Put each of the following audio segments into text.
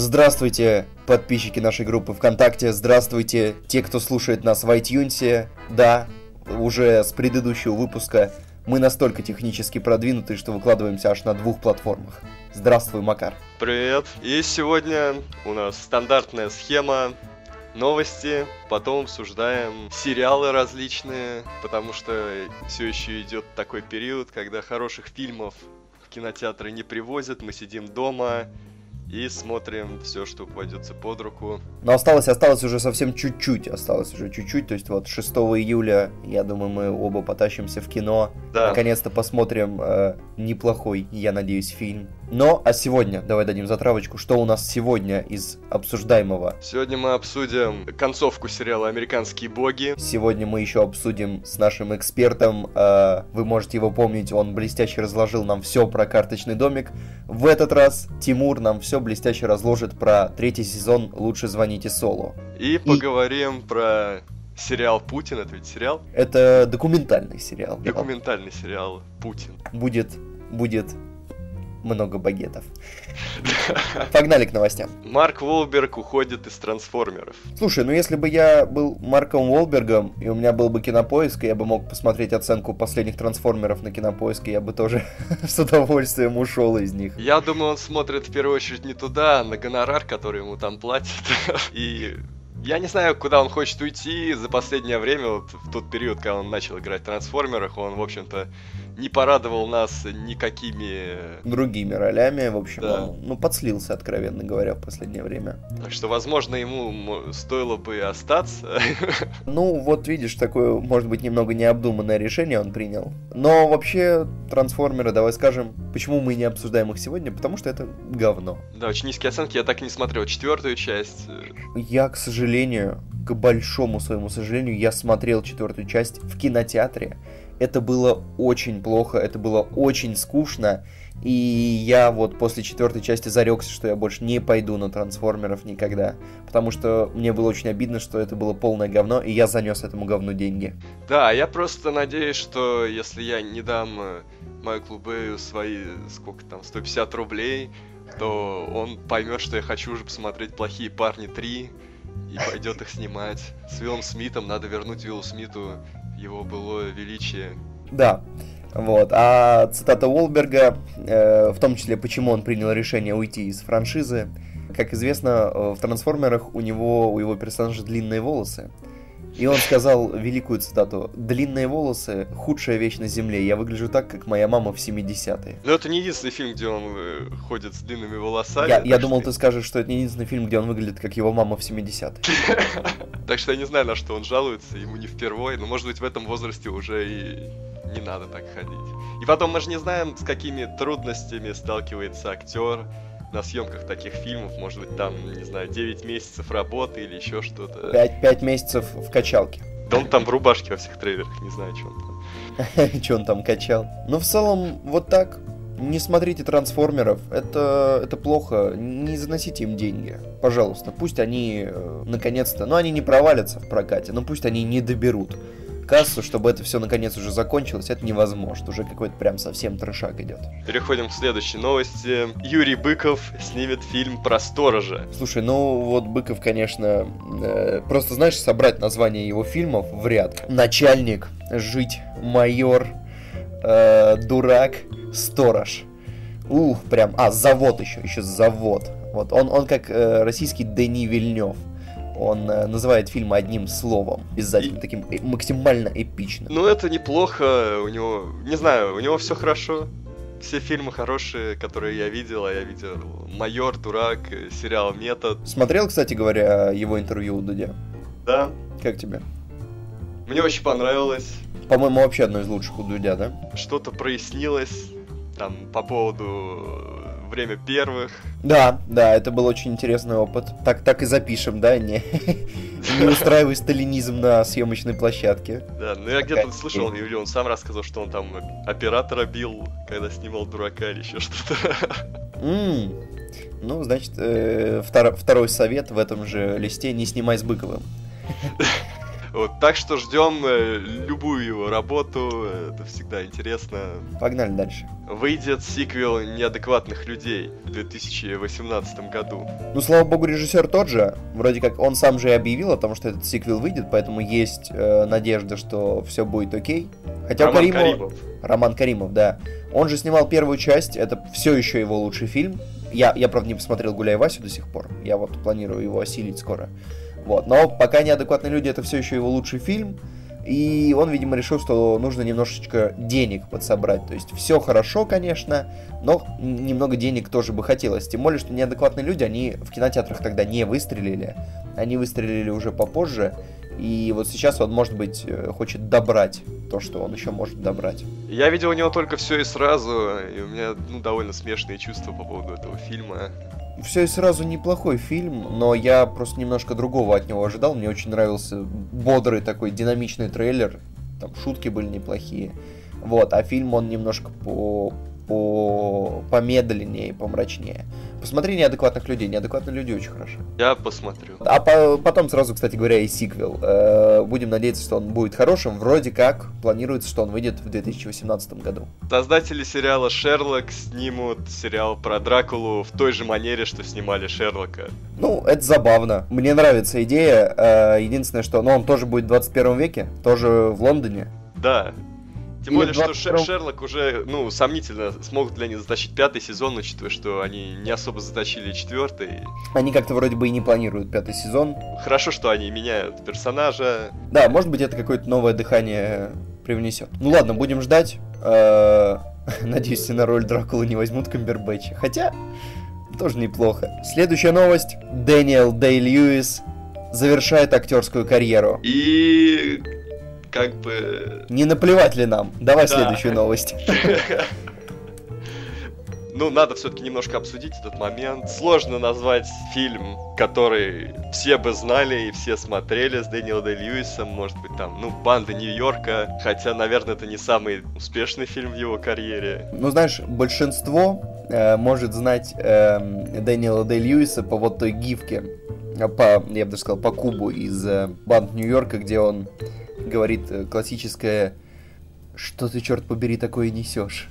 Здравствуйте, подписчики нашей группы ВКонтакте, здравствуйте, те, кто слушает нас в iTunes. Да, уже с предыдущего выпуска мы настолько технически продвинуты, что выкладываемся аж на двух платформах. Здравствуй, Макар. Привет. И сегодня у нас стандартная схема новости, потом обсуждаем сериалы различные, потому что все еще идет такой период, когда хороших фильмов в кинотеатры не привозят, мы сидим дома, и смотрим все, что попадется под руку. Но осталось, осталось уже совсем чуть-чуть, осталось уже чуть-чуть, то есть вот 6 июля, я думаю, мы оба потащимся в кино, да. наконец-то посмотрим э, неплохой, я надеюсь, фильм. Но, а сегодня, давай дадим затравочку, что у нас сегодня из обсуждаемого? Сегодня мы обсудим концовку сериала «Американские боги». Сегодня мы еще обсудим с нашим экспертом, э, вы можете его помнить, он блестяще разложил нам все про карточный домик. В этот раз Тимур нам все блестяще разложит про третий сезон «Лучше звоните Солу». И, И... поговорим про сериал Путин, это ведь сериал? Это документальный сериал. Документальный сериал Путин. Будет, будет много багетов. Погнали к новостям. Марк Волберг уходит из трансформеров. Слушай, ну если бы я был Марком Волбергом, и у меня был бы кинопоиск, и я бы мог посмотреть оценку последних трансформеров на кинопоиске, я бы тоже с удовольствием ушел из них. Я думаю, он смотрит в первую очередь не туда, а на гонорар, который ему там платят. И я не знаю, куда он хочет уйти за последнее время, вот в тот период, когда он начал играть в трансформерах, он, в общем-то, не порадовал нас никакими... Другими ролями, в общем, да. он, ну, подслился, откровенно говоря, в последнее время. Так что, возможно, ему стоило бы остаться. Ну, вот видишь, такое, может быть, немного необдуманное решение он принял. Но вообще, трансформеры, давай скажем, почему мы не обсуждаем их сегодня, потому что это говно. Да, очень низкие оценки, я так и не смотрел четвертую часть. Я, к сожалению, к большому своему сожалению, я смотрел четвертую часть в кинотеатре, это было очень плохо, это было очень скучно, и я вот после четвертой части зарекся, что я больше не пойду на трансформеров никогда. Потому что мне было очень обидно, что это было полное говно, и я занес этому говну деньги. Да, я просто надеюсь, что если я не дам э, Майклу Бэю свои, сколько там, 150 рублей, то он поймет, что я хочу уже посмотреть «Плохие парни 3», и пойдет их снимать. С Виллом Смитом надо вернуть Виллу Смиту его было величие. Да. Вот. А цитата Уолберга, э, в том числе, почему он принял решение уйти из франшизы. Как известно, э, в трансформерах у него, у его персонажа длинные волосы. И он сказал великую цитату «Длинные волосы – худшая вещь на земле. Я выгляжу так, как моя мама в 70-е». Но это не единственный фильм, где он э, ходит с длинными волосами. Я, я думал, ты скажешь, что это не единственный фильм, где он выглядит, как его мама в 70-е. Так что я не знаю, на что он жалуется, ему не впервой, но может быть в этом возрасте уже и не надо так ходить. И потом мы же не знаем, с какими трудностями сталкивается актер, на съемках таких фильмов, может быть, там, не знаю, 9 месяцев работы или еще что-то. 5, 5 месяцев в качалке. Да он там в рубашке во всех трейлерах, не знаю, что он там. Что он там качал. Ну, в целом, вот так. Не смотрите трансформеров, это, это плохо, не заносите им деньги. Пожалуйста, пусть они э, наконец-то, ну они не провалятся в прокате, но пусть они не доберут кассу, чтобы это все наконец уже закончилось, это невозможно. Уже какой-то прям совсем трешак идет. Переходим к следующей новости. Юрий Быков снимет фильм про сторожа. Слушай, ну вот Быков, конечно, э, просто знаешь, собрать название его фильмов в ряд. Начальник, жить, майор, э, дурак, сторож. Ух, прям, а, завод еще, еще завод. Вот, он, он как э, российский Дени Вильнев. Он э, называет фильм одним словом, обязательно, и... таким э, максимально эпичным. Ну, это неплохо, у него, не знаю, у него все хорошо. Все фильмы хорошие, которые я видел, а я видел «Майор», «Дурак», э, сериал «Метод». Смотрел, кстати говоря, его интервью у Дудя? Да. Как тебе? Мне очень понравилось. По-моему, вообще одно из лучших у Дудя, да? Что-то прояснилось там по поводу время первых. Да, да, это был очень интересный опыт. Так, так и запишем, да, не, не устраивай сталинизм на съемочной площадке. Да, ну я где-то слышал, или он сам рассказал, что он там оператора бил, когда снимал дурака или еще что-то. Ну, значит, э, второй совет в этом же листе не снимай с Быковым. Вот, так что ждем э, любую его работу, это всегда интересно. Погнали дальше. выйдет сиквел «Неадекватных людей» в 2018 году. Ну, слава богу, режиссер тот же. Вроде как он сам же и объявил о том, что этот сиквел выйдет, поэтому есть э, надежда, что все будет окей. Хотя Роман у Каримова... Каримов. Роман Каримов, да. Он же снимал первую часть, это все еще его лучший фильм. Я, я, правда, не посмотрел «Гуляй Васю» до сих пор. Я вот планирую его осилить скоро. Вот. Но пока «Неадекватные люди» — это все еще его лучший фильм. И он, видимо, решил, что нужно немножечко денег подсобрать. То есть все хорошо, конечно, но немного денег тоже бы хотелось. Тем более, что неадекватные люди, они в кинотеатрах тогда не выстрелили. Они выстрелили уже попозже. И вот сейчас он, может быть, э, хочет добрать то, что он еще может добрать. Я видел у него только все и сразу, и у меня ну, довольно смешные чувства по поводу этого фильма. Все и сразу неплохой фильм, но я просто немножко другого от него ожидал. Мне очень нравился бодрый такой динамичный трейлер. Там шутки были неплохие. Вот, а фильм он немножко по по помедленнее, помрачнее. Посмотри неадекватных людей. Неадекватные люди очень хорошо. Я посмотрю. А по потом сразу, кстати говоря, и сиквел. Э будем надеяться, что он будет хорошим. Вроде как планируется, что он выйдет в 2018 году. Создатели сериала Шерлок снимут сериал про Дракулу в той же манере, что снимали Шерлока. Ну, это забавно. Мне нравится идея. Э единственное, что ну, он тоже будет в 21 веке, тоже в Лондоне. Да, тем более, что 22 Ше- Шерлок уже, ну, сомнительно, смогут ли они затащить пятый сезон, учитывая, что они не особо затащили четвертый. Они как-то вроде бы и не планируют пятый сезон. Хорошо, что они меняют персонажа. Да, может быть, это какое-то новое дыхание привнесет. Ну ладно, будем ждать. Э, Надеюсь, на роль Дракулы не возьмут Камбербэтча. Хотя, тоже неплохо. Следующая новость. Дэниел Дэй Льюис завершает актерскую карьеру. И как бы... Не наплевать ли нам? Давай Да. следующую новость. Ну, надо все-таки немножко обсудить этот момент. Сложно назвать фильм, который все бы знали и все смотрели с Дэниелом Дэй Льюисом. Может быть, там, ну, «Банда Нью-Йорка». Хотя, наверное, это не самый успешный фильм в его карьере. Ну, знаешь, большинство э, может знать эм, Дэниела Дэй Льюиса по вот той гифке, э, по, я бы даже сказал, по кубу из э, Банд Нью-Йорка, где он говорит э, классическое «Что ты, черт побери, такое несешь?»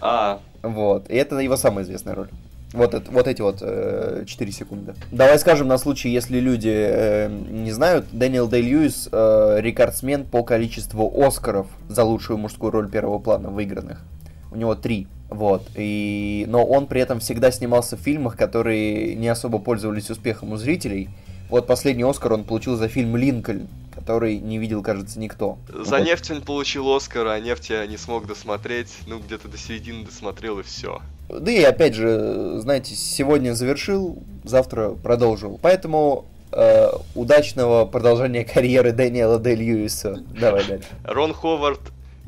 А, Вот, и это его самая известная роль. Вот, это, вот эти вот э, 4 секунды. Давай скажем на случай, если люди э, не знают, Дэниел Дэй Льюис э, рекордсмен по количеству Оскаров за лучшую мужскую роль первого плана выигранных. У него три. Вот. И... Но он при этом всегда снимался в фильмах, которые не особо пользовались успехом у зрителей. Вот последний Оскар он получил за фильм Линкольн, который не видел, кажется, никто. за Вот. «Нефть» он получил Оскар, а «Нефть» я не смог досмотреть. Ну, где-то до середины досмотрел и все. Да и опять же, знаете, сегодня завершил, завтра продолжил. Поэтому э, удачного продолжения карьеры Дэниела Дэй Льюиса. Давай дальше. Рон Ховард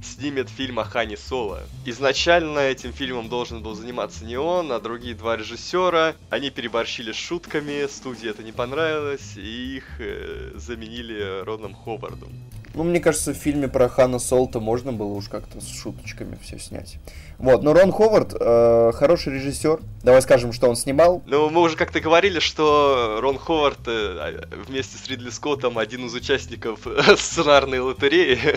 снимет фильм о Хане Соло. Изначально этим фильмом должен был заниматься не он, а другие два режиссера. Они переборщили с шутками, студии это не понравилось, и их э, заменили Роном Ховардом. Ну, мне кажется, в фильме про Хана Солта можно было уж как-то с шуточками все снять. Вот, но Рон Ховард э, хороший режиссер. Давай скажем, что он снимал. Ну, мы уже как-то говорили, что Рон Ховард э, вместе с Ридли Скоттом один из участников сценарной лотереи.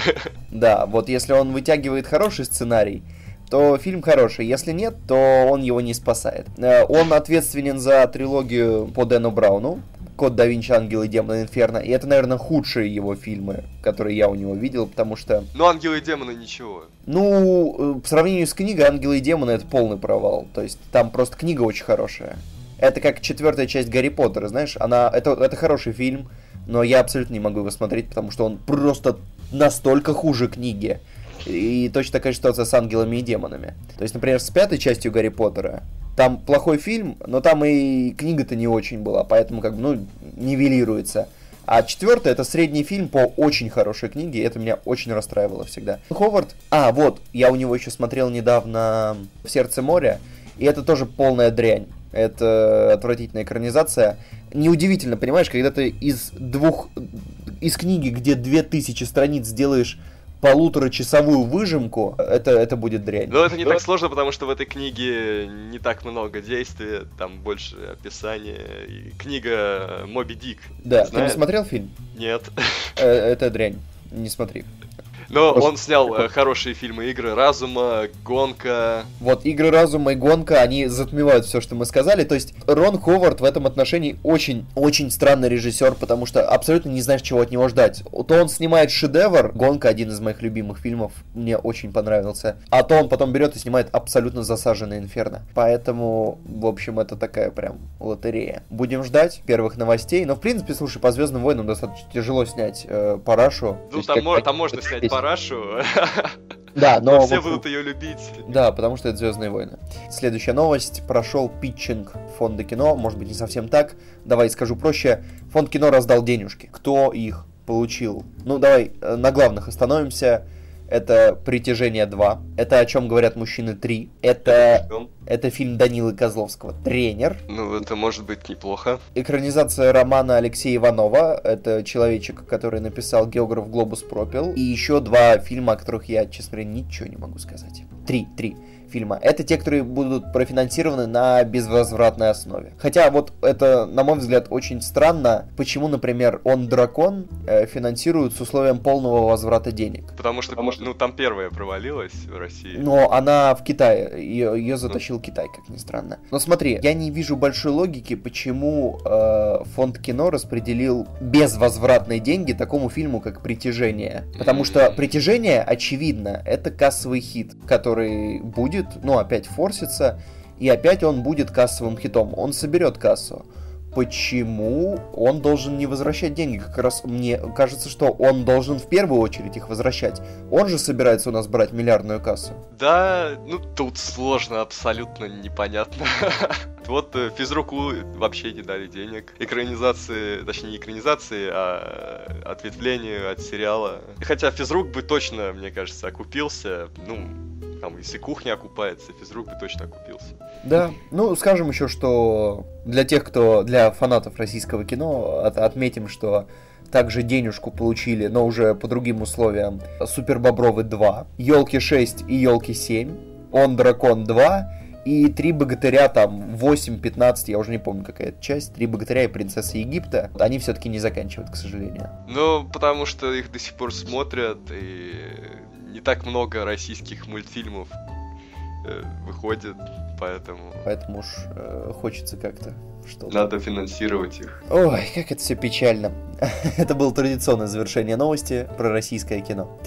Да, вот если он вытягивает хороший сценарий, то фильм хороший. Если нет, то он его не спасает. Э, Он ответственен за трилогию по Дэну Брауну. Код да Винчи, Ангел и Демон Инферно. И это, наверное, худшие его фильмы, которые я у него видел, потому что, Ну, Ангелы и Демоны ничего. ну, э, по сравнению с книгой Ангелы и Демоны это полный провал. То есть там просто книга очень хорошая. Это как четвертая часть Гарри Поттера, знаешь, она, это, это хороший фильм, но я абсолютно не могу его смотреть, потому что он просто настолько хуже книги. И точно такая ситуация с ангелами и демонами. То есть, например, с пятой частью Гарри Поттера, там плохой фильм, но там и книга-то не очень была, поэтому как бы, ну, нивелируется. А четвертый это средний фильм по очень хорошей книге, это меня очень расстраивало всегда. Ховард, а, вот, я у него еще смотрел недавно «В сердце моря», и это тоже полная дрянь. Это отвратительная экранизация. Неудивительно, понимаешь, когда ты из двух... Из книги, где две тысячи страниц сделаешь полуторачасовую выжимку, это, это будет дрянь. Но это не так сложно, потому что в этой книге не так много действия, там больше описания. И книга Моби Дик. Да, ты не Знаешь? смотрел фильм? Нет. Э, Это дрянь. Не смотри. Но он снял э, хорошие фильмы «Игры разума», «Гонка». Вот, «Игры разума» и «Гонка», они затмевают все, что мы сказали. То есть Рон Ховард в этом отношении очень-очень странный режиссер, потому что абсолютно не знаешь, чего от него ждать. То он снимает шедевр, «Гонка» один из моих любимых фильмов, мне очень понравился. А то он потом берет и снимает абсолютно засаженный «Инферно». Поэтому, в общем, это такая прям лотерея. Будем ждать первых новостей. Но, в принципе, слушай, по «Звездным войнам» достаточно тяжело снять э, парашу. Ну, там, как, там можно снять парашу. Да, но... но все будут ее любить. Да, потому что это Звездные войны. Следующая новость. Прошел питчинг фонда кино. Может быть, не совсем так. Давай скажу проще. Фонд кино раздал денежки. Кто их получил? Ну, давай э, на главных остановимся. Это «Притяжение 2». Это «О чем говорят мужчины 3». Это, это фильм Данилы Козловского «Тренер». Ну, это может быть неплохо. Экранизация романа Алексея Иванова. Это человечек, который написал «Географ Глобус пропил». И еще два фильма, о которых я, честно говоря, ничего не могу сказать. Три, три фильма. Это те, которые будут профинансированы на безвозвратной основе. Хотя вот это, на мой взгляд, очень странно, почему, например, «Он дракон» э, финансируют с условием полного возврата денег. Потому что, Потому что ну, там первая провалилась в России. Но она в Китае, ее, ее затащил ну. Китай, как ни странно. Но смотри, я не вижу большой логики, почему э, фонд кино распределил безвозвратные деньги такому фильму, как «Притяжение». Потому что «Притяжение», очевидно, это кассовый хит, который будет будет, ну, опять форсится, и опять он будет кассовым хитом. Он соберет кассу. Почему он должен не возвращать деньги? Как раз мне кажется, что он должен в первую очередь их возвращать. Он же собирается у нас брать миллиардную кассу. Да, ну тут сложно, абсолютно непонятно. Вот э, физруку вообще не дали денег. Экранизации, точнее не экранизации, а ответвлению от сериала. Хотя физрук бы точно, мне кажется, окупился. Ну, там, если кухня окупается, физрук бы точно окупился. Да, ну, скажем еще, что для тех, кто, для фанатов российского кино, от, отметим, что также денежку получили, но уже по другим условиям, Супер Бобровы 2, Елки 6 и Елки 7, Он Дракон 2 и Три Богатыря там 8-15, я уже не помню какая это часть, Три Богатыря и Принцесса Египта, они все-таки не заканчивают, к сожалению. Ну, потому что их до сих пор смотрят, и не так много российских мультфильмов э, выходит, поэтому... Поэтому уж э, хочется как-то что Надо финансировать их. Ой, как это все печально. это было традиционное завершение новости про российское кино.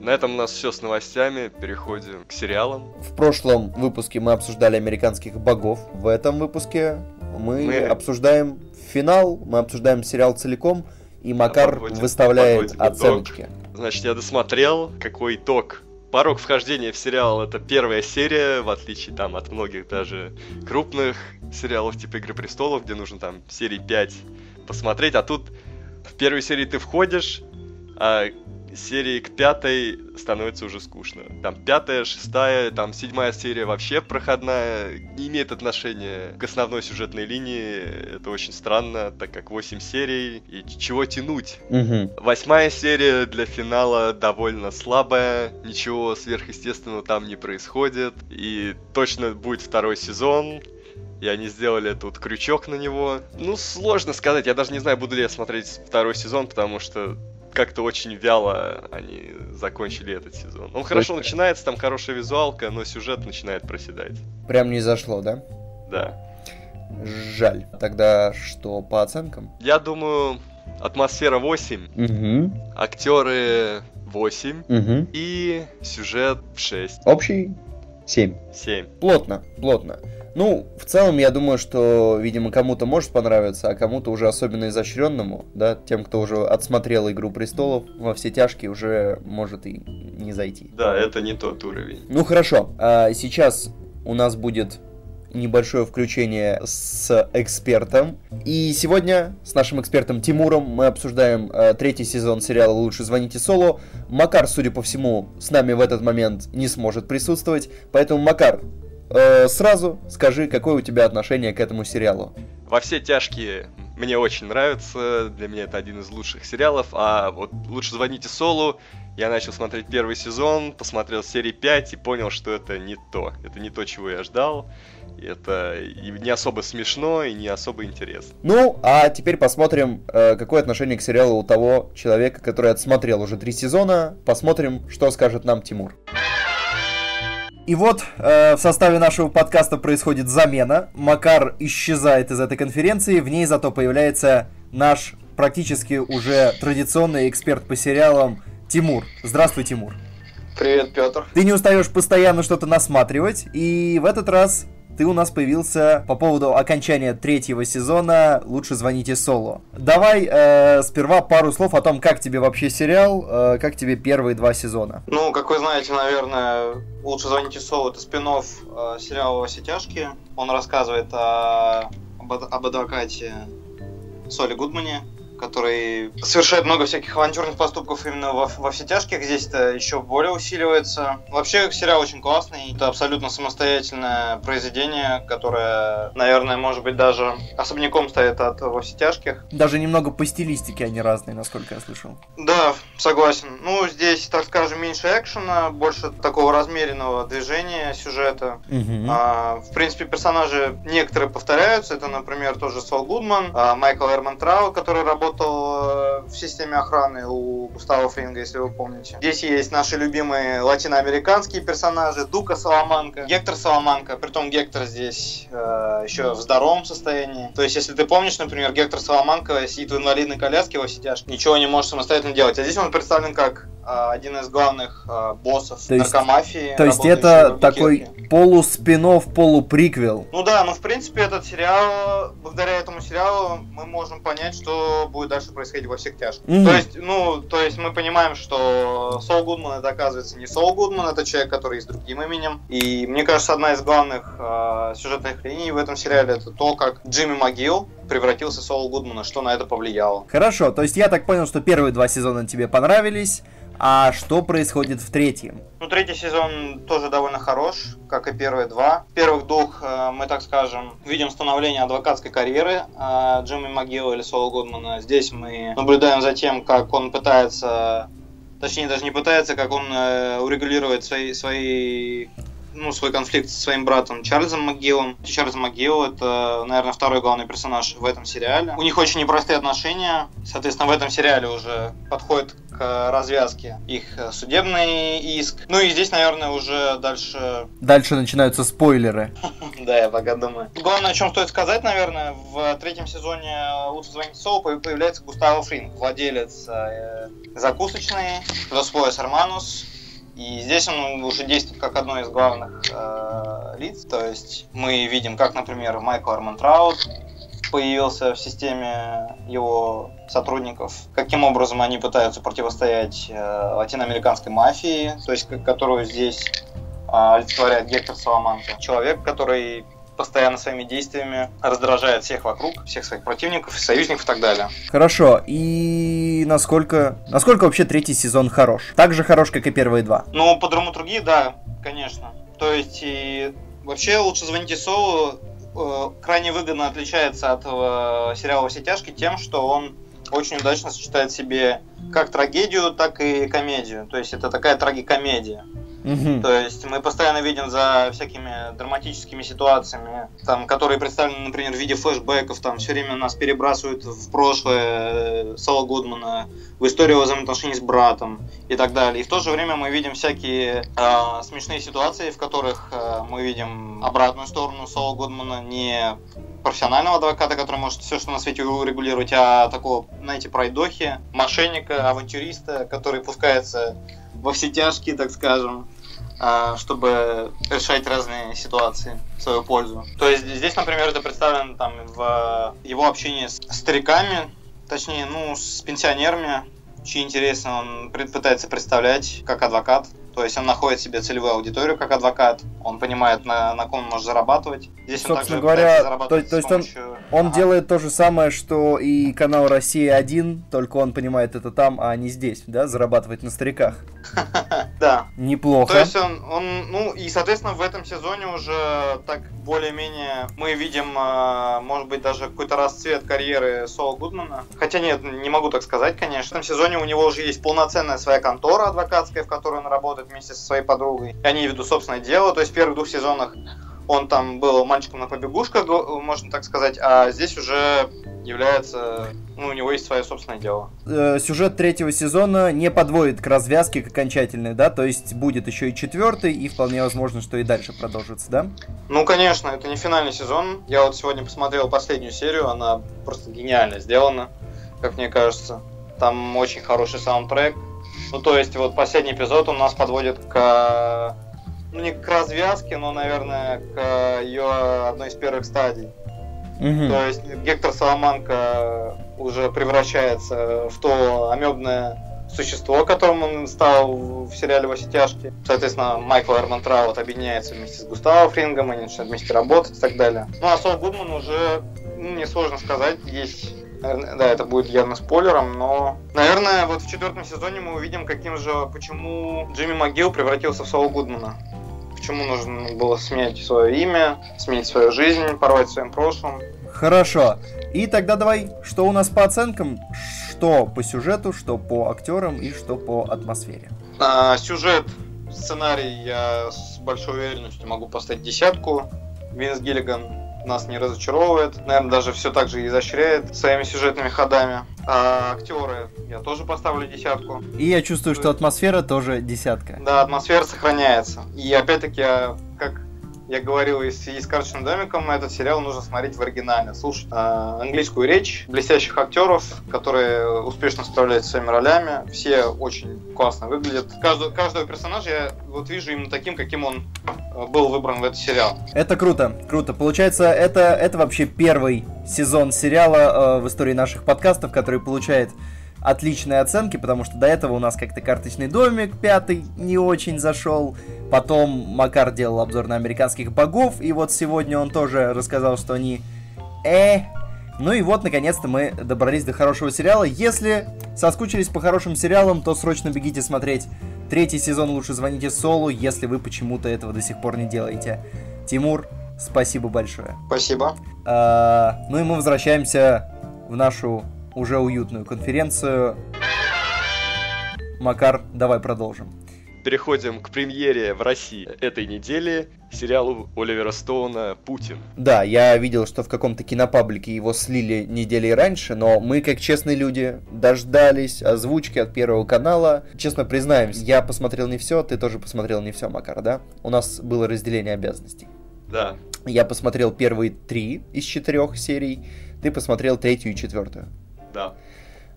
На этом у нас все с новостями. Переходим к сериалам. В прошлом выпуске мы обсуждали американских богов. В этом выпуске мы, мы... обсуждаем финал, мы обсуждаем сериал целиком, и Макар подводим, выставляет подводим оценочки. Итог. Значит, я досмотрел, какой итог. Порог вхождения в сериал это первая серия, в отличие там от многих даже крупных сериалов типа Игры престолов, где нужно там серии 5 посмотреть, а тут в первой серии ты входишь, а серии к пятой становится уже скучно. Там пятая, шестая, там седьмая серия вообще проходная, не имеет отношения к основной сюжетной линии. Это очень странно, так как 8 серий, и чего тянуть? Угу. Восьмая серия для финала довольно слабая, ничего сверхъестественного там не происходит, и точно будет второй сезон, и они сделали тут крючок на него. Ну, сложно сказать, я даже не знаю, буду ли я смотреть второй сезон, потому что как-то очень вяло они закончили этот сезон. Он хорошо есть... начинается, там хорошая визуалка, но сюжет начинает проседать. Прям не зашло, да? Да. Жаль. Тогда что по оценкам? Я думаю, атмосфера 8, угу. актеры 8 угу. и сюжет 6. Общий 7. 7. Плотно, плотно. Ну, в целом, я думаю, что, видимо, кому-то может понравиться, а кому-то уже особенно изощренному, да, тем, кто уже отсмотрел «Игру престолов» во все тяжкие, уже может и не зайти. Да, это не тот уровень. Ну, хорошо. А сейчас у нас будет небольшое включение с экспертом. И сегодня с нашим экспертом Тимуром мы обсуждаем э, третий сезон сериала «Лучше звоните Соло». Макар, судя по всему, с нами в этот момент не сможет присутствовать. Поэтому, Макар, Э, сразу скажи, какое у тебя отношение к этому сериалу? Во все тяжкие мне очень нравится, для меня это один из лучших сериалов, а вот лучше звоните Солу, я начал смотреть первый сезон, посмотрел серии 5 и понял, что это не то, это не то, чего я ждал. Это и не особо смешно, и не особо интересно. Ну, а теперь посмотрим, э, какое отношение к сериалу у того человека, который отсмотрел уже три сезона. Посмотрим, что скажет нам Тимур. И вот э, в составе нашего подкаста происходит замена. Макар исчезает из этой конференции, в ней зато появляется наш практически уже традиционный эксперт по сериалам Тимур. Здравствуй, Тимур. Привет, Петр. Ты не устаешь постоянно что-то насматривать, и в этот раз ты у нас появился по поводу окончания третьего сезона «Лучше звоните Соло». Давай э, сперва пару слов о том, как тебе вообще сериал, э, как тебе первые два сезона. Ну, как вы знаете, наверное, «Лучше звоните Соло» — это спин э, сериала «Во все тяжкие». Он рассказывает о, об, об адвокате Соли Гудмане, который совершает много всяких авантюрных поступков именно во, во все тяжких. Здесь это еще более усиливается. Вообще сериал очень классный. Это абсолютно самостоятельное произведение, которое, наверное, может быть даже особняком стоит от во все тяжких. Даже немного по стилистике они разные, насколько я слышал. Да, согласен. Ну, здесь, так скажем, меньше экшена, больше такого размеренного движения сюжета. Угу. А, в принципе, персонажи некоторые повторяются. Это, например, тоже Сол Гудман, а, Майкл Эрман Трау, который работает работал э, в системе охраны у Густава Фринга, если вы помните. Здесь есть наши любимые латиноамериканские персонажи, Дука Саламанка, Гектор Саламанка, притом Гектор здесь э, еще в здоровом состоянии. То есть, если ты помнишь, например, Гектор Саламанка сидит в инвалидной коляске во сидяшке, ничего не может самостоятельно делать. А здесь он представлен как один из главных э, боссов то есть, наркомафии. То есть это такой полуспинов, полуприквел. Ну да, но в принципе этот сериал, благодаря этому сериалу мы можем понять, что будет дальше происходить во всех тяжких. Mm-hmm. То есть, ну, то есть мы понимаем, что Сол Гудман это оказывается не Сол Гудман, это человек, который с другим именем. И мне кажется, одна из главных э, сюжетных линий в этом сериале это то, как Джимми Могил превратился Сол Гудмана, что на это повлияло. Хорошо, то есть я так понял, что первые два сезона тебе понравились, а что происходит в третьем? Ну, третий сезон тоже довольно хорош, как и первые два. В первых двух э, мы, так скажем, видим становление адвокатской карьеры э, Джимми Магила или Соло Гудмана. Здесь мы наблюдаем за тем, как он пытается точнее даже не пытается, как он э, урегулирует свои, свои ну, свой конфликт со своим братом Чарльзом МcГиллом. Чарльз МcГилл — это, наверное, второй главный персонаж в этом сериале. У них очень непростые отношения. Соответственно, в этом сериале уже подходит к развязке их судебный иск. Ну и здесь, наверное, уже дальше... Дальше начинаются спойлеры. Да, я пока думаю. Главное, о чем стоит сказать, наверное, в третьем сезоне «Лучше звонить Солу» появляется Густаво Фринг, владелец э, закусочной Los Poes Hermanos, и здесь он уже действует как одно из главных э, лиц. То есть мы видим, как, например, Майкл Армантраут появился в системе его сотрудников, каким образом они пытаются противостоять э, латиноамериканской мафии, то есть которую здесь э, олицетворяет Гектор Саламанка. Человек, который постоянно своими действиями раздражает всех вокруг, всех своих противников, союзников и так далее. Хорошо. И насколько, насколько вообще третий сезон хорош? Так же хорош, как и первые два? Ну, по драматургии, да, конечно. То есть, и вообще лучше звоните Солу э, крайне выгодно отличается от э, сериала «Во все тяжкие» тем, что он очень удачно сочетает в себе как трагедию, так и комедию. То есть это такая трагикомедия. Угу. То есть мы постоянно видим за всякими драматическими ситуациями, там, которые представлены, например, в виде флешбеков, там все время нас перебрасывают в прошлое э, Сала Гудмана, в историю взаимоотношений с братом и так далее. И в то же время мы видим всякие э, смешные ситуации, в которых э, мы видим обратную сторону Сала Гудмана, не профессионального адвоката, который может все, что на свете урегулировать, а такого, знаете, пройдохи, мошенника, авантюриста, который пускается во все тяжкие, так скажем, чтобы решать разные ситуации в свою пользу. То есть здесь, например, это представлено там в его общении с стариками, точнее, ну, с пенсионерами, чьи интересы он пытается представлять как адвокат. То есть он находит себе целевую аудиторию как адвокат, он понимает, на, на ком он может зарабатывать. Здесь Собственно он говоря, то, то есть помощью... он, он ага. делает то же самое, что и канал Россия-1, только он понимает это там, а не здесь, да, зарабатывать на стариках. Да. Неплохо. То есть он, он, ну и, соответственно, в этом сезоне уже так более-менее мы видим, а, может быть, даже какой-то расцвет карьеры Сола Гудмана. Хотя нет, не могу так сказать, конечно. В этом сезоне у него уже есть полноценная своя контора адвокатская, в которой он работает вместе со своей подругой. И они ведут собственное дело. То есть в первых двух сезонах он там был мальчиком на побегушках, можно так сказать, а здесь уже является, ну, у него есть свое собственное дело. Э, сюжет третьего сезона не подводит к развязке к окончательной, да? То есть будет еще и четвертый, и вполне возможно, что и дальше продолжится, да? Ну, конечно, это не финальный сезон. Я вот сегодня посмотрел последнюю серию, она просто гениально сделана, как мне кажется. Там очень хороший саундтрек. Ну, то есть, вот последний эпизод у нас подводит к ну не к развязке, но, наверное, к ее одной из первых стадий. Угу. То есть Гектор Соломанка уже превращается в то амебное существо, которым он стал в сериале «Во все тяжкие». Соответственно, Майкл Эрмонтраут объединяется вместе с Густаво Фрингом, они начинают вместе работать и так далее. Ну, а Сол Гудман уже, ну, мне сложно сказать, есть Наверное, да, это будет явно спойлером, но, наверное, вот в четвертом сезоне мы увидим, каким же, почему Джимми МcГилл превратился в Сола Гудмана. Почему нужно было сменить свое имя, сменить свою жизнь, порвать своим прошлым. Хорошо. И тогда давай, что у нас по оценкам, что по сюжету, что по актерам и что по атмосфере. А, сюжет, сценарий я с большой уверенностью могу поставить десятку. Винс Гиллиган нас не разочаровывает, наверное, даже все так же изощряет своими сюжетными ходами. А актеры я тоже поставлю десятку. И я чувствую, что атмосфера тоже десятка. Да, атмосфера сохраняется. И опять-таки, как я говорил и с, и с «Карточным домиком», этот сериал нужно смотреть в оригинале, слушать э, английскую речь блестящих актеров, которые успешно справляются с своими ролями. Все очень классно выглядят. Каждого, каждого персонажа я вот вижу именно таким, каким он э, был выбран в этот сериал. Это круто, круто. Получается, это, это вообще первый сезон сериала э, в истории наших подкастов, который получает отличные оценки, потому что до этого у нас как-то карточный домик пятый не очень зашел. Потом Макар делал обзор на американских богов, и вот сегодня он тоже рассказал, что они э. Ну и вот, наконец-то, мы добрались до хорошего сериала. Если соскучились по хорошим сериалам, то срочно бегите смотреть третий сезон «Лучше звоните Солу», если вы почему-то этого до сих пор не делаете. Тимур, спасибо большое. Спасибо. А, ну и мы возвращаемся в нашу уже уютную конференцию. Макар, давай продолжим. Переходим к премьере в России этой недели сериалу Оливера Стоуна «Путин». Да, я видел, что в каком-то кинопаблике его слили недели раньше, но мы, как честные люди, дождались озвучки от Первого канала. Честно признаемся, я посмотрел не все, ты тоже посмотрел не все, Макар, да? У нас было разделение обязанностей. Да. Я посмотрел первые три из четырех серий, ты посмотрел третью и четвертую. Да.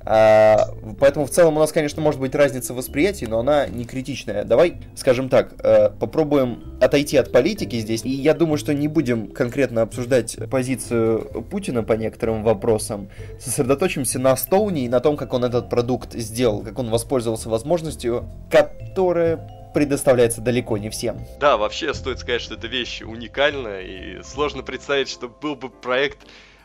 А, поэтому в целом у нас, конечно, может быть разница в восприятии, но она не критичная. Давай, скажем так, э, попробуем отойти от политики здесь. И я думаю, что не будем конкретно обсуждать позицию Путина по некоторым вопросам. Сосредоточимся на Стоуне и на том, как он этот продукт сделал, как он воспользовался возможностью, которая предоставляется далеко не всем. Да, вообще стоит сказать, что эта вещь уникальна, и сложно представить, что был бы проект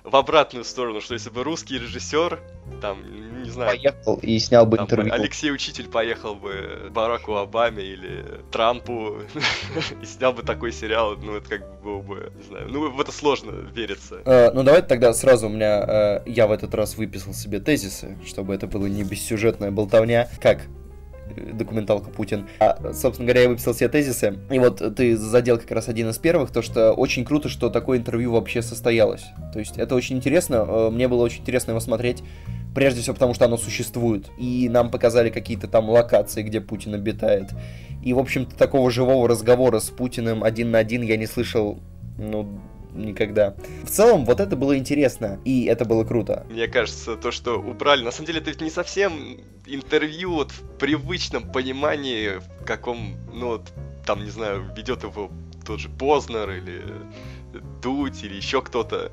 в обратную сторону, что если бы русский режиссер, там, не знаю... Поехал и снял бы интервью. Алексей Учитель поехал бы Бараку Обаме или Трампу и снял бы такой сериал, ну, это как бы было бы, не знаю, ну, в это сложно верится. Uh, ну, давайте тогда сразу у меня, uh, я в этот раз выписал себе тезисы, чтобы это было не бессюжетная болтовня. Как документалка Путин. А, собственно говоря, я выписал все тезисы. И вот ты задел как раз один из первых, то что очень круто, что такое интервью вообще состоялось. То есть это очень интересно. Э, мне было очень интересно его смотреть. Прежде всего потому, что оно существует. И нам показали какие-то там локации, где Путин обитает. И, в общем-то, такого живого разговора с Путиным один на один я не слышал, ну, никогда. В целом, вот это было интересно, и это было круто. Мне кажется, то, что убрали, на самом деле, это ведь не совсем интервью вот в привычном понимании, в каком, ну, вот, там, не знаю, ведет его тот же Познер или Дудь или еще кто-то.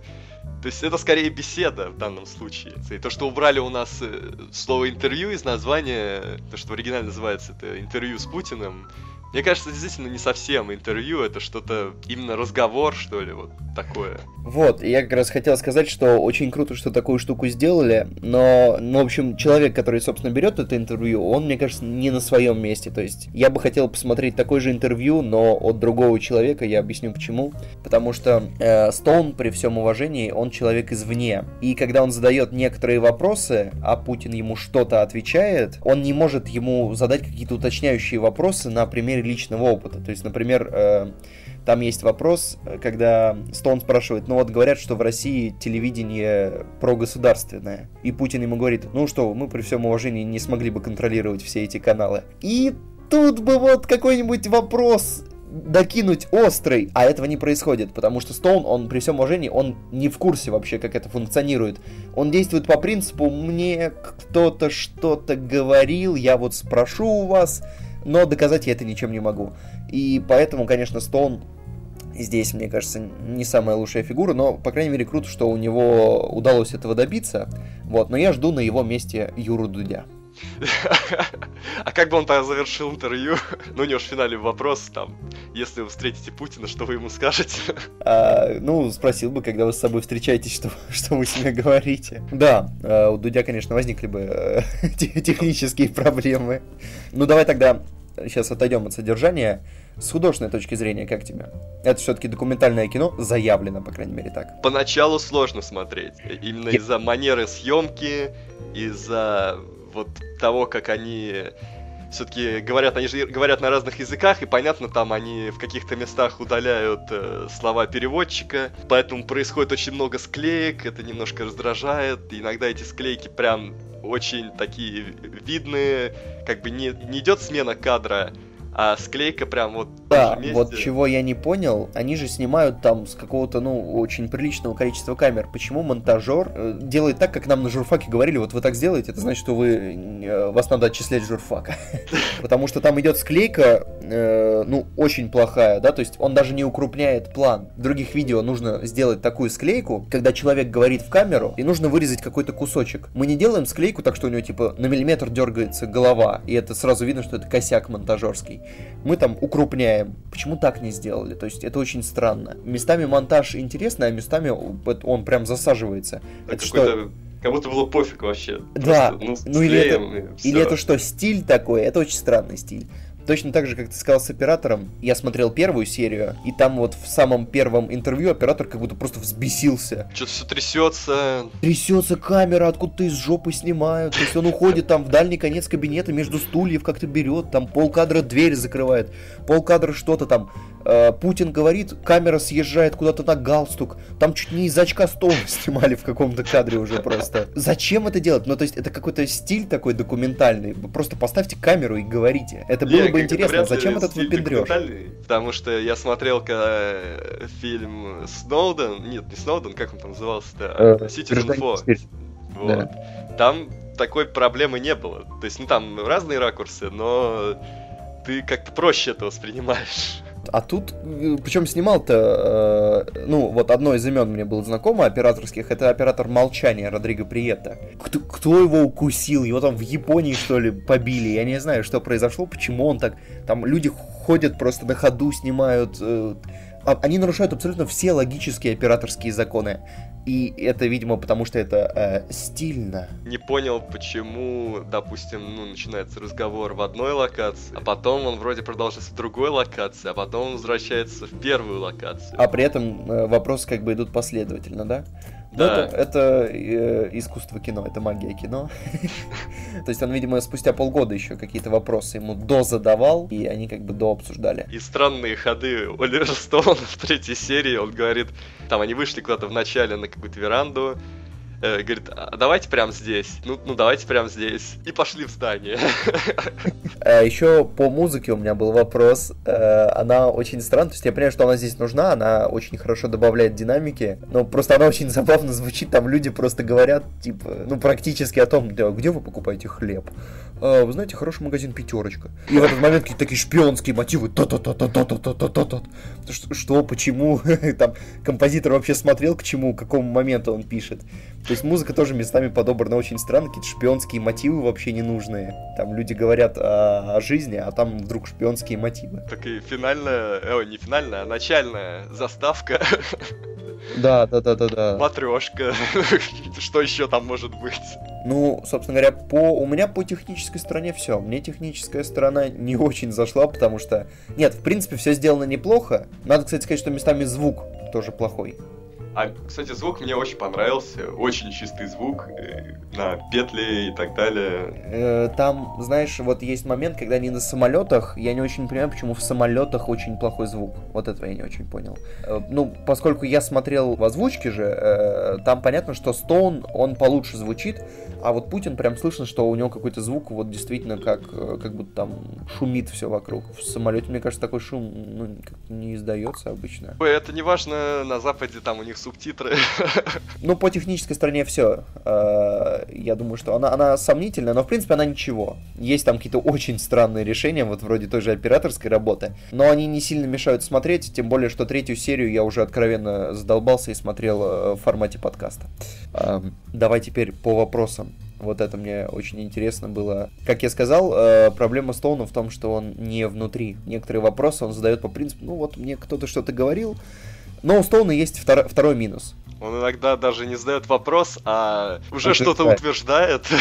То есть это скорее беседа в данном случае. И то, что убрали у нас э, слово интервью из названия, то, что в оригинале называется это интервью с Путиным, мне кажется, действительно не совсем интервью, это что-то именно разговор, что ли, вот такое. Вот, я как раз хотел сказать, что очень круто, что такую штуку сделали, но, ну, в общем, человек, который, собственно, берет это интервью, он, мне кажется, не на своем месте. То есть я бы хотел посмотреть такое же интервью, но от другого человека, я объясню почему. Потому что э, при всем уважении, он человек извне. И когда он задает некоторые вопросы, а Путин ему что-то отвечает, он не может ему задать какие-то уточняющие вопросы на примере личного опыта. То есть, например, э, Там есть вопрос, когда Стоун спрашивает, ну вот говорят, что в России телевидение прогосударственное. И Путин ему говорит, ну что, мы при всем уважении не смогли бы контролировать все эти каналы. И тут бы вот какой-нибудь вопрос докинуть острый, а этого не происходит, потому что Стоун, он при всем уважении, он не в курсе вообще, как это функционирует. Он действует по принципу, мне кто-то что-то говорил, я вот спрошу у вас, но доказать я это ничем не могу. И поэтому, конечно, Стоун здесь, мне кажется, не самая лучшая фигура, но, по крайней мере, круто, что у него удалось этого добиться. Вот, но я жду на его месте Юру Дудя. А как бы он тогда завершил интервью? Ну, у него же в финале вопрос там, если вы встретите Путина, что вы ему скажете? А, ну, спросил бы, когда вы с собой встречаетесь, что, что вы с ним говорите. Да, э, у Дудя, конечно, возникли бы технические проблемы. Ну, давай тогда сейчас отойдем от содержания. С художественной точки зрения, как тебе? Это все-таки документальное кино, заявлено, по крайней мере, так. Поначалу сложно смотреть. Именно из-за манеры съемки, из-за вот того, как они все-таки говорят, они же говорят на разных языках, и понятно, там они в каких-то местах удаляют э, слова переводчика, поэтому происходит очень много склеек, это немножко раздражает, иногда эти склейки прям очень такие видные, как бы не, не идет смена кадра, а склейка прям вот да, вот чего я не понял, они же снимают там с какого-то, ну, очень приличного количества камер. Почему монтажер э, делает так, как нам на журфаке говорили, вот вы так сделаете, это значит, что вы, э, вас надо отчислять журфака. Потому что там идет склейка, э, ну, очень плохая, да, то есть он даже не укрупняет план. В других видео нужно сделать такую склейку, когда человек говорит в камеру, и нужно вырезать какой-то кусочек. Мы не делаем склейку так, что у него, типа, на миллиметр дергается голова, и это сразу видно, что это косяк монтажерский мы там укрупняем. Почему так не сделали? То есть это очень странно. Местами монтаж интересный, а местами он прям засаживается. Это, это что? Как будто было пофиг вообще. Да, Просто, ну, ну или, это, или это что, стиль такой? Это очень странный стиль. Точно так же, как ты сказал с оператором, я смотрел первую серию, и там вот в самом первом интервью оператор как будто просто взбесился. Что-то все трясется. Трясется камера, откуда-то из жопы снимают. То есть он уходит там в дальний конец кабинета между стульев как-то берет, там полкадра дверь закрывает, полкадра что-то там. Э, Путин говорит, камера съезжает куда-то на галстук. Там чуть не из очка стола снимали в каком-то кадре уже просто. Зачем это делать? Ну, то есть, это какой-то стиль такой документальный. Просто поставьте камеру и говорите. Это было бы интересно. Зачем этот выпендреж? Потому что я смотрел когда фильм Сноуден. Нет, не Сноуден, как он там назывался-то? Э, Citizen 4. Вот. Там такой проблемы не было. То есть, ну там разные ракурсы, но ты как-то проще это воспринимаешь. А тут, э, причем снимал-то, э, ну, вот одно из имен мне было знакомо операторских, это оператор молчания Родриго Приета. Кто, кто его укусил? Его там в Японии, что ли, побили? Я не знаю, что произошло, почему он так... Там люди ходят просто на ходу, снимают... Э, они нарушают абсолютно все логические операторские законы. И это, видимо, потому что это э, стильно. Не понял, почему, допустим, ну, начинается разговор в одной локации, а потом он вроде продолжается в другой локации, а потом он возвращается в первую локацию. А при этом э, вопросы как бы идут последовательно, да? Да. Это, это э, искусство кино, это магия кино. То есть он, видимо, спустя полгода еще какие-то вопросы ему до задавал, и они как бы до обсуждали. И странные ходы Оливера Стоуна в третьей серии, он говорит, там они вышли куда-то в начале на какую-то веранду, э, говорит, а давайте прямо здесь. Ну, ну давайте прямо здесь. И пошли в здание. А еще по музыке у меня был вопрос. Э, она очень странная. То есть я понимаю, что она здесь нужна, она очень хорошо добавляет динамики. Но просто она очень забавно звучит. Там люди просто говорят, типа, ну, практически о том, где вы покупаете хлеб. Вы знаете, хороший магазин пятерочка. И в этот момент какие-то такие шпионские мотивы. та та та та та та та та та та Что, почему? Там композитор вообще смотрел, к чему, к какому моменту он пишет. То есть музыка тоже местами подобрана очень странно, какие-то шпионские мотивы вообще ненужные. Там люди говорят о, о жизни, а там вдруг шпионские мотивы. Так и финальная, э, не финальная, а начальная заставка. Да, да, да, да, да. Матрешка. Что еще там может быть? Ну, собственно говоря, по у меня по технической стороне все. Мне техническая сторона не очень зашла, потому что. Нет, в принципе, все сделано неплохо. Надо, кстати, сказать, что местами звук тоже плохой. А, кстати, звук мне очень понравился. Очень чистый звук э, на петли и так далее. Э, там, знаешь, вот есть момент, когда они на самолетах. Я не очень понимаю, почему в самолетах очень плохой звук. Вот этого я не очень понял. Э, ну, поскольку я смотрел в озвучке же, там понятно, что Стоун, он получше звучит, а вот Путин прям слышно, что у него какой-то звук вот действительно как, как будто там шумит все вокруг. В самолете, мне кажется, такой шум ну, не издается обычно. Это не важно, на Западе там у них субтитры. Ну, по технической стороне все. Э, я думаю, что она, она сомнительная, но в принципе она ничего. Есть там какие-то очень странные решения, вот вроде той же операторской работы, но они не сильно мешают смотреть, тем более, что третью серию я уже откровенно задолбался и смотрел э, в формате подкаста. Эм, давай теперь по вопросам. Вот это мне очень интересно было. Как я сказал, э, проблема Стоуна в том, что он не внутри. Некоторые вопросы он задает по принципу, ну вот мне кто-то что-то говорил, но у Стоуна есть втор- второй минус. Он иногда даже не задает вопрос, а уже что-то утверждает.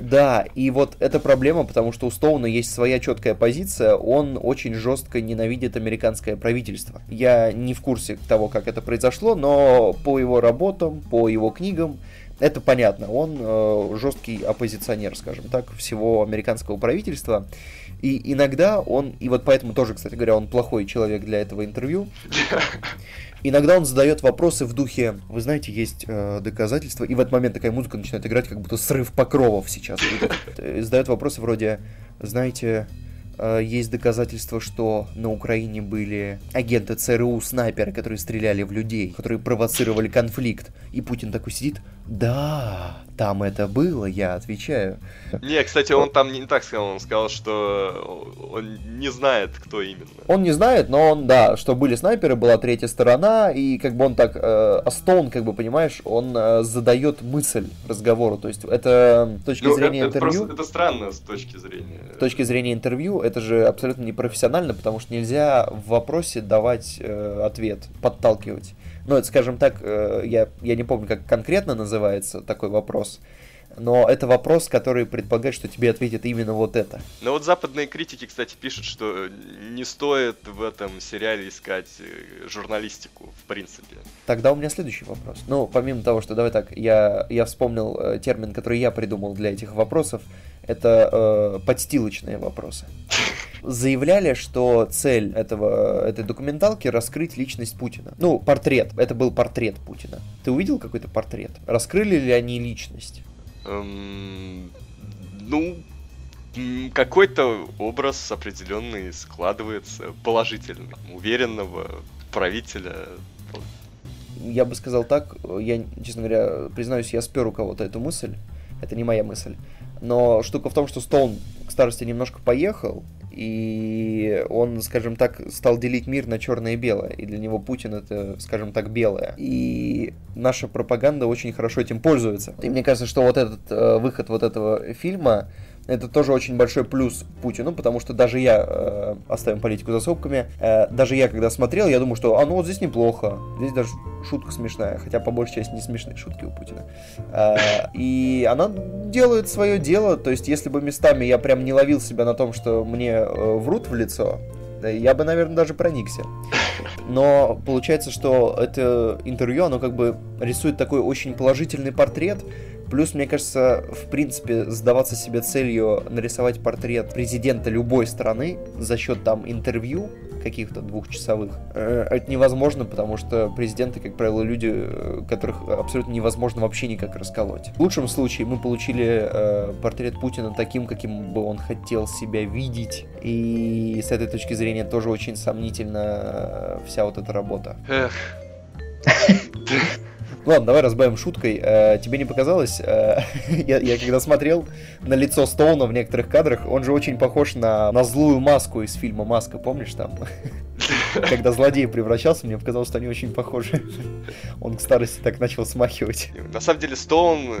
Да, и вот эта проблема, потому что у Стоуна есть своя четкая позиция, он очень жестко ненавидит американское правительство. Я не в курсе того, как это произошло, но по его работам, по его книгам, это понятно. Он э, жесткий оппозиционер, скажем так, всего американского правительства. И иногда он, и вот поэтому тоже, кстати говоря, он плохой человек для этого интервью. Иногда он задает вопросы в духе, вы знаете, есть э, доказательства, и в этот момент такая музыка начинает играть, как будто срыв покровов сейчас. Э, задает вопросы вроде, знаете, э, есть доказательства, что на Украине были агенты ЦРУ, снайперы, которые стреляли в людей, которые провоцировали конфликт. И Путин такой сидит, да, там это было, я отвечаю. Не, кстати, он там не так сказал, он сказал, что он не знает, кто именно. Он не знает, но он, да, что были снайперы, была третья сторона, и как бы он так, э, Астон, как бы, понимаешь, он э, задает мысль разговору, то есть это с точки ну, зрения это, интервью... Это, просто, это странно с точки зрения... С точки зрения интервью, это же абсолютно непрофессионально, потому что нельзя в вопросе давать э, ответ, подталкивать. Ну, это, скажем так, э, я, я не помню, как конкретно называется такой вопрос, но это вопрос, который предполагает, что тебе ответит именно вот это. Ну вот западные критики, кстати, пишут, что не стоит в этом сериале искать э, журналистику, в принципе. Тогда у меня следующий вопрос. Ну, помимо того, что, давай так, я, я вспомнил э, термин, который я придумал для этих вопросов, это э, подстилочные вопросы заявляли, что цель этого, этой документалки раскрыть личность Путина. Ну, портрет. Это был портрет Путина. Ты увидел какой-то портрет? Раскрыли ли они личность? Эм, ну, какой-то образ определенный складывается положительный, уверенного правителя. Я бы сказал так, я, честно говоря, признаюсь, я спер у кого-то эту мысль, это не моя мысль, но штука в том, что Стоун к старости немножко поехал, и он, скажем так, стал делить мир на черное и белое, и для него Путин это, скажем так, белое. И наша пропаганда очень хорошо этим пользуется. И мне кажется, что вот этот э, выход вот этого фильма, это тоже очень большой плюс Путину, потому что даже я, э, оставим политику за скобками, э, даже я, когда смотрел, я думаю, что, а ну вот здесь неплохо, здесь даже шутка смешная, хотя по большей части не смешные шутки у Путина. Э, и она делает свое дело, то есть если бы местами я прям не ловил себя на том, что мне э, врут в лицо, я бы, наверное, даже проникся. Но получается, что это интервью, оно как бы рисует такой очень положительный портрет, Плюс, мне кажется, в принципе, сдаваться себе целью нарисовать портрет президента любой страны за счет там интервью каких-то двухчасовых, э, это невозможно, потому что президенты, как правило, люди, э, которых абсолютно невозможно вообще никак расколоть. В лучшем случае мы получили э, портрет Путина таким, каким бы он хотел себя видеть, и с этой точки зрения тоже очень сомнительна вся вот эта работа. Эх. Ладно, давай разбавим шуткой. Э, тебе не показалось? Э, я, я когда смотрел на лицо Стоуна в некоторых кадрах, он же очень похож на, на злую маску из фильма «Маска», помнишь там? Когда злодей превращался, мне показалось, что они очень похожи. Он к старости так начал смахивать. На самом деле, Стоун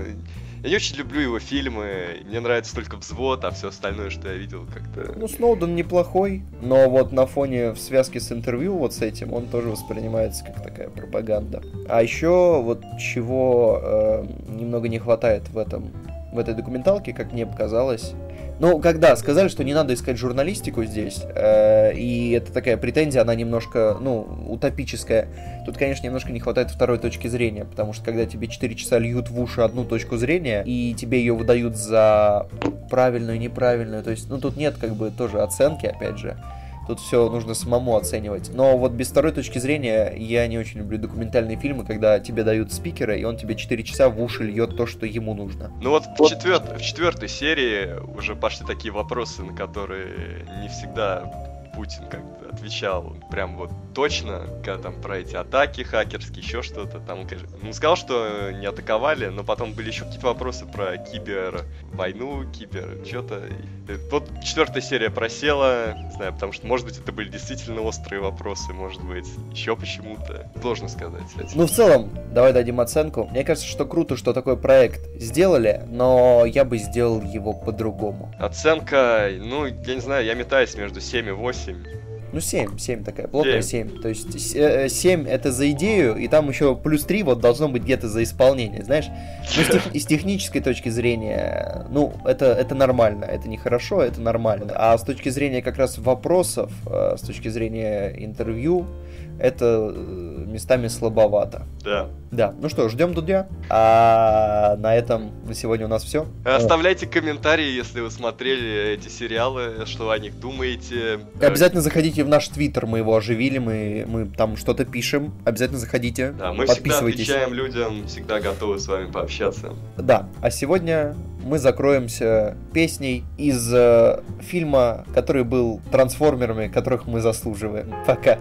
я не очень люблю его фильмы, мне нравится только взвод, а все остальное, что я видел, как-то... Ну, Сноуден неплохой, но вот на фоне в связке с интервью вот с этим он тоже воспринимается как такая пропаганда. А еще вот чего э, немного не хватает в этом в этой документалке, как мне показалось. Ну, когда сказали, что не надо искать журналистику здесь, э, и это такая претензия, она немножко, ну, утопическая. Тут, конечно, немножко не хватает второй точки зрения, потому что когда тебе 4 часа льют в уши одну точку зрения, и тебе ее выдают за правильную, неправильную, то есть, ну, тут нет как бы тоже оценки, опять же. Тут все нужно самому оценивать. Но вот без второй точки зрения я не очень люблю документальные фильмы, когда тебе дают спикера, и он тебе 4 часа в уши льет то, что ему нужно. Ну вот, вот. В, четвер... в четвертой серии уже пошли такие вопросы, на которые не всегда Путин как-то отвечал прям вот точно, когда там про эти атаки хакерские, еще что-то. Там, конечно, ну, сказал, что не атаковали, но потом были еще какие-то вопросы про кибер войну, кибер что-то. Вот четвертая серия просела, не знаю, потому что, может быть, это были действительно острые вопросы, может быть, еще почему-то. Сложно сказать. Кстати. Ну, в целом, давай дадим оценку. Мне кажется, что круто, что такой проект сделали, но я бы сделал его по-другому. Оценка, ну, я не знаю, я метаюсь между 7 и 8. Ну, 7, 7 такая, плотная 7. 7. То есть 7 э, это за идею, и там еще плюс 3 вот должно быть где-то за исполнение, знаешь? Ну, с, тех, с технической точки зрения, ну, это, это нормально, это не хорошо, это нормально. А с точки зрения как раз вопросов, э, с точки зрения интервью, это э, местами слабовато. Да. Да. Ну что, ждем Дудя. А на этом на сегодня у нас все. Оставляйте комментарии, если вы смотрели эти сериалы, что о них думаете. Обязательно заходите в наш твиттер, мы его оживили, мы, мы там что-то пишем. Обязательно заходите. Да, мы всегда отвечаем людям, всегда готовы с вами пообщаться. Да, а сегодня мы закроемся песней из э, фильма, который был трансформерами, которых мы заслуживаем. Пока.